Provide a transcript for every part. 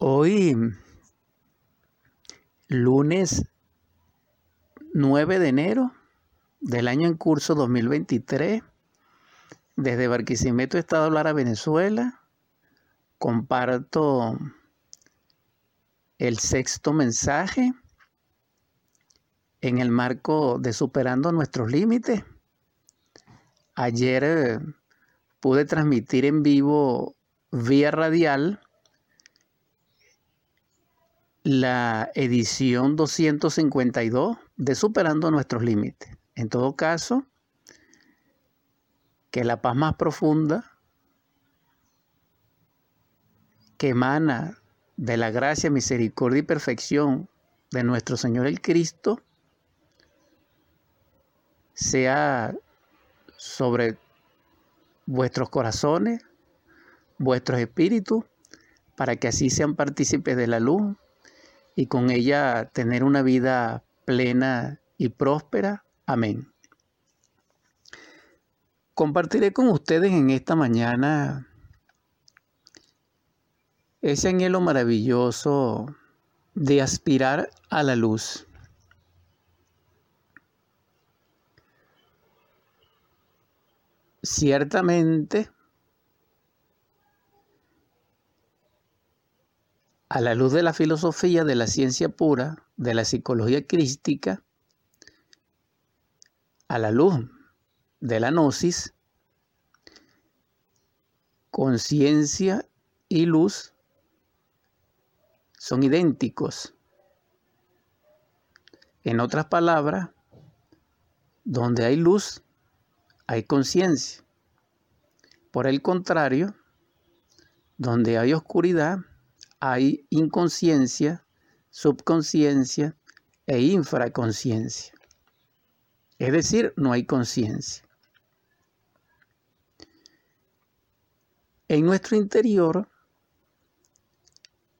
Hoy, lunes 9 de enero del año en curso 2023, desde Barquisimeto, Estado Lara, Venezuela, comparto el sexto mensaje en el marco de Superando nuestros límites. Ayer eh, pude transmitir en vivo vía radial la edición 252 de Superando nuestros límites. En todo caso, que la paz más profunda que emana de la gracia, misericordia y perfección de nuestro Señor el Cristo sea sobre vuestros corazones, vuestros espíritus, para que así sean partícipes de la luz y con ella tener una vida plena y próspera. Amén. Compartiré con ustedes en esta mañana ese anhelo maravilloso de aspirar a la luz. Ciertamente, a la luz de la filosofía, de la ciencia pura, de la psicología crística, a la luz de la gnosis, conciencia y luz son idénticos. En otras palabras, donde hay luz, hay conciencia. Por el contrario, donde hay oscuridad, hay inconsciencia, subconsciencia e infraconsciencia. Es decir, no hay conciencia. En nuestro interior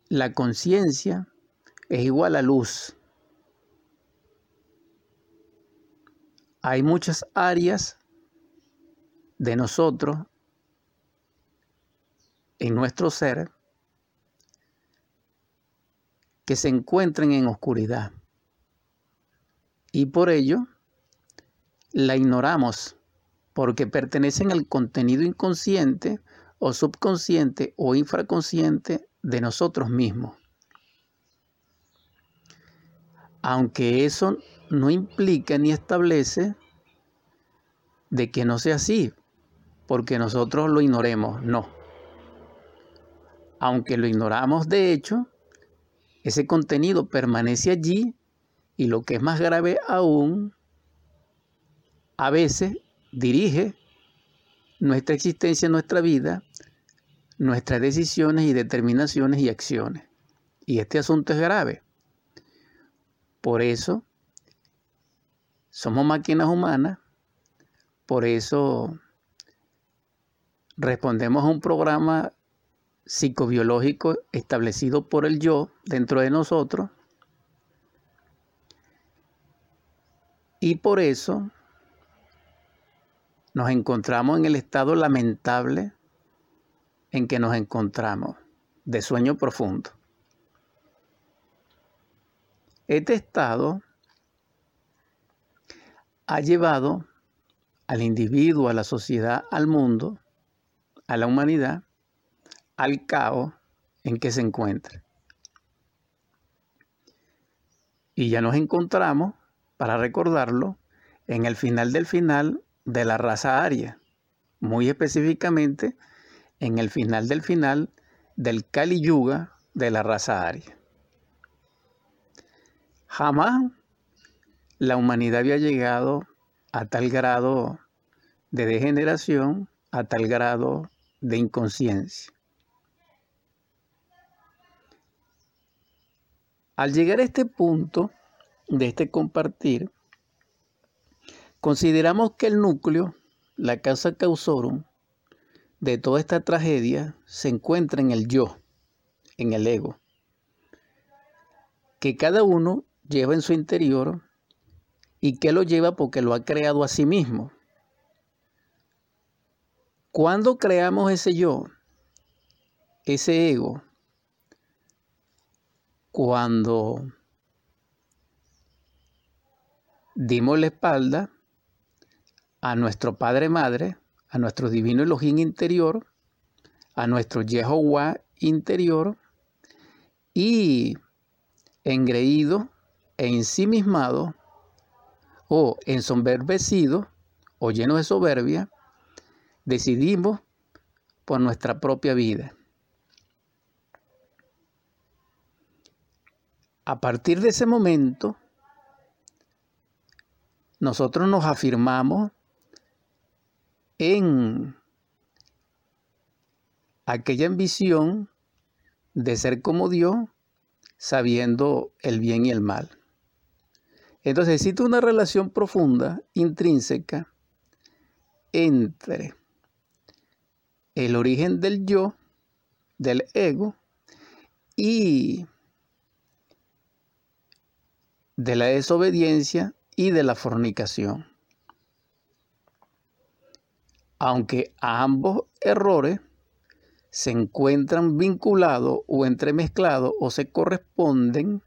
la conciencia es igual a luz. Hay muchas áreas de nosotros en nuestro ser que se encuentran en oscuridad. Y por ello la ignoramos porque pertenecen al contenido inconsciente o subconsciente o infraconsciente de nosotros mismos. Aunque eso no implica ni establece de que no sea así, porque nosotros lo ignoremos, no. Aunque lo ignoramos, de hecho, ese contenido permanece allí y lo que es más grave aún, a veces dirige nuestra existencia, nuestra vida nuestras decisiones y determinaciones y acciones. Y este asunto es grave. Por eso somos máquinas humanas, por eso respondemos a un programa psicobiológico establecido por el yo dentro de nosotros. Y por eso nos encontramos en el estado lamentable en que nos encontramos, de sueño profundo. Este estado ha llevado al individuo, a la sociedad, al mundo, a la humanidad, al caos en que se encuentra. Y ya nos encontramos, para recordarlo, en el final del final de la raza aria, muy específicamente en el final del final del Kali Yuga de la raza aria. Jamás la humanidad había llegado a tal grado de degeneración, a tal grado de inconsciencia. Al llegar a este punto de este compartir, consideramos que el núcleo, la causa causorum, de toda esta tragedia se encuentra en el yo, en el ego, que cada uno lleva en su interior y que lo lleva porque lo ha creado a sí mismo. Cuando creamos ese yo, ese ego, cuando dimos la espalda a nuestro Padre Madre, a nuestro divino Elohim interior, a nuestro Jehová interior y engreído e ensimismado o ensoberbecido o lleno de soberbia, decidimos por nuestra propia vida. A partir de ese momento, nosotros nos afirmamos en aquella ambición de ser como Dios, sabiendo el bien y el mal. Entonces existe una relación profunda, intrínseca, entre el origen del yo, del ego, y de la desobediencia y de la fornicación. Aunque ambos errores se encuentran vinculados o entremezclados o se corresponden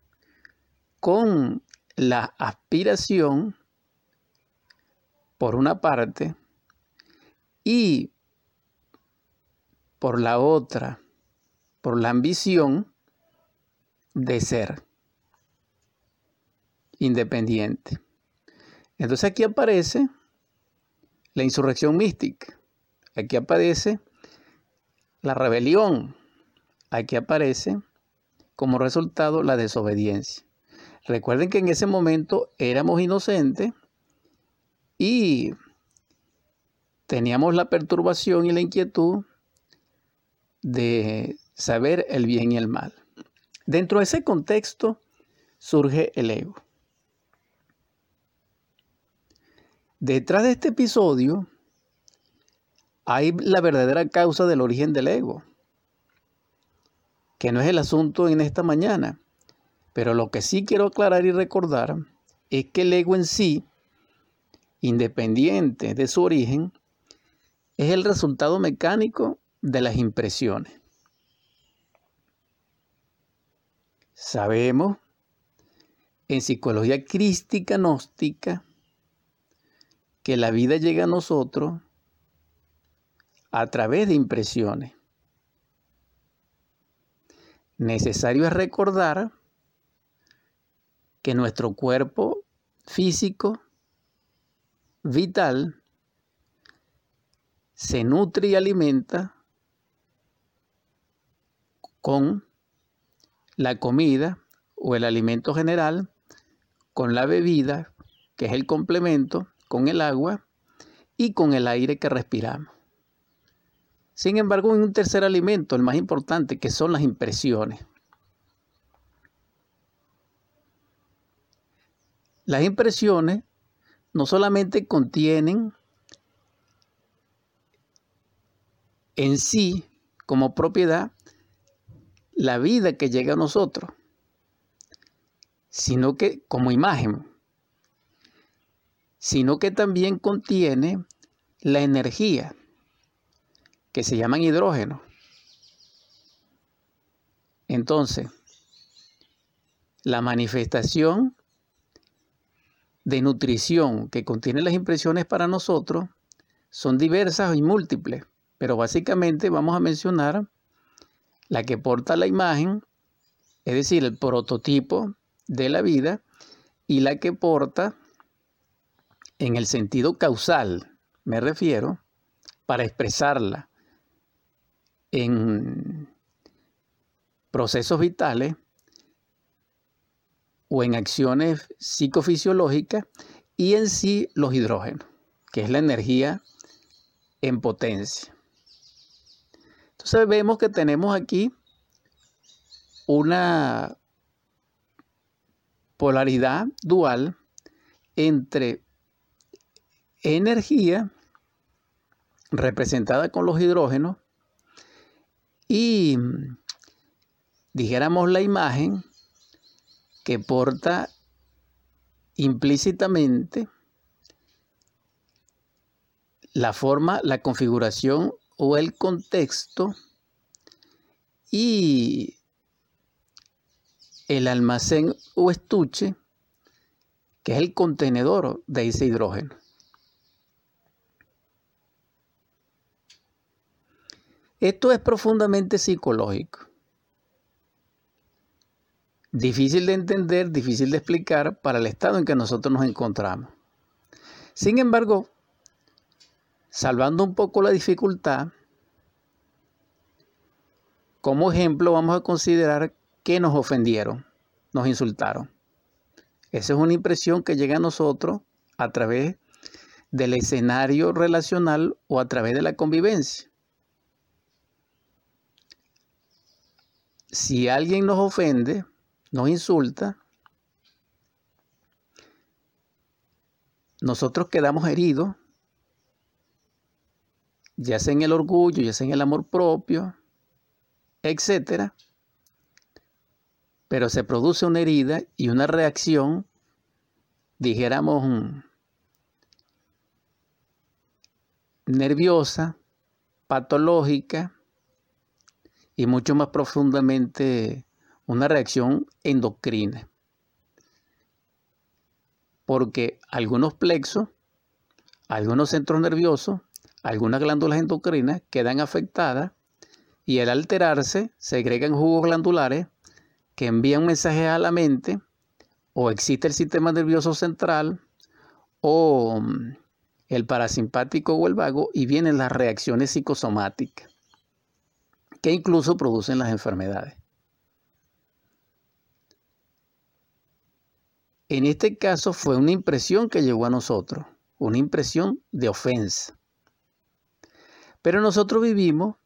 con la aspiración, por una parte, y por la otra, por la ambición de ser independiente. Entonces aquí aparece la insurrección mística, aquí aparece la rebelión, aquí aparece como resultado la desobediencia. Recuerden que en ese momento éramos inocentes y teníamos la perturbación y la inquietud de saber el bien y el mal. Dentro de ese contexto surge el ego. Detrás de este episodio hay la verdadera causa del origen del ego, que no es el asunto en esta mañana, pero lo que sí quiero aclarar y recordar es que el ego en sí, independiente de su origen, es el resultado mecánico de las impresiones. Sabemos en psicología crística gnóstica que la vida llega a nosotros a través de impresiones. Necesario es recordar que nuestro cuerpo físico, vital, se nutre y alimenta con la comida o el alimento general, con la bebida, que es el complemento, con el agua y con el aire que respiramos. Sin embargo, hay un tercer alimento, el más importante, que son las impresiones. Las impresiones no solamente contienen en sí como propiedad la vida que llega a nosotros, sino que como imagen, sino que también contiene la energía que se llaman hidrógeno. Entonces, la manifestación de nutrición que contienen las impresiones para nosotros son diversas y múltiples, pero básicamente vamos a mencionar la que porta la imagen, es decir, el prototipo de la vida, y la que porta en el sentido causal, me refiero, para expresarla en procesos vitales o en acciones psicofisiológicas y en sí los hidrógenos, que es la energía en potencia. Entonces vemos que tenemos aquí una polaridad dual entre energía representada con los hidrógenos y dijéramos la imagen que porta implícitamente la forma, la configuración o el contexto y el almacén o estuche, que es el contenedor de ese hidrógeno. Esto es profundamente psicológico. Difícil de entender, difícil de explicar para el estado en que nosotros nos encontramos. Sin embargo, salvando un poco la dificultad, como ejemplo vamos a considerar que nos ofendieron, nos insultaron. Esa es una impresión que llega a nosotros a través del escenario relacional o a través de la convivencia. Si alguien nos ofende, nos insulta, nosotros quedamos heridos, ya sea en el orgullo, ya sea en el amor propio, etcétera. Pero se produce una herida y una reacción, dijéramos, nerviosa, patológica y mucho más profundamente una reacción endocrina. Porque algunos plexos, algunos centros nerviosos, algunas glándulas endocrinas quedan afectadas y al alterarse segregan jugos glandulares que envían mensajes a la mente o existe el sistema nervioso central o mm, el parasimpático o el vago y vienen las reacciones psicosomáticas que incluso producen las enfermedades. En este caso fue una impresión que llegó a nosotros, una impresión de ofensa. Pero nosotros vivimos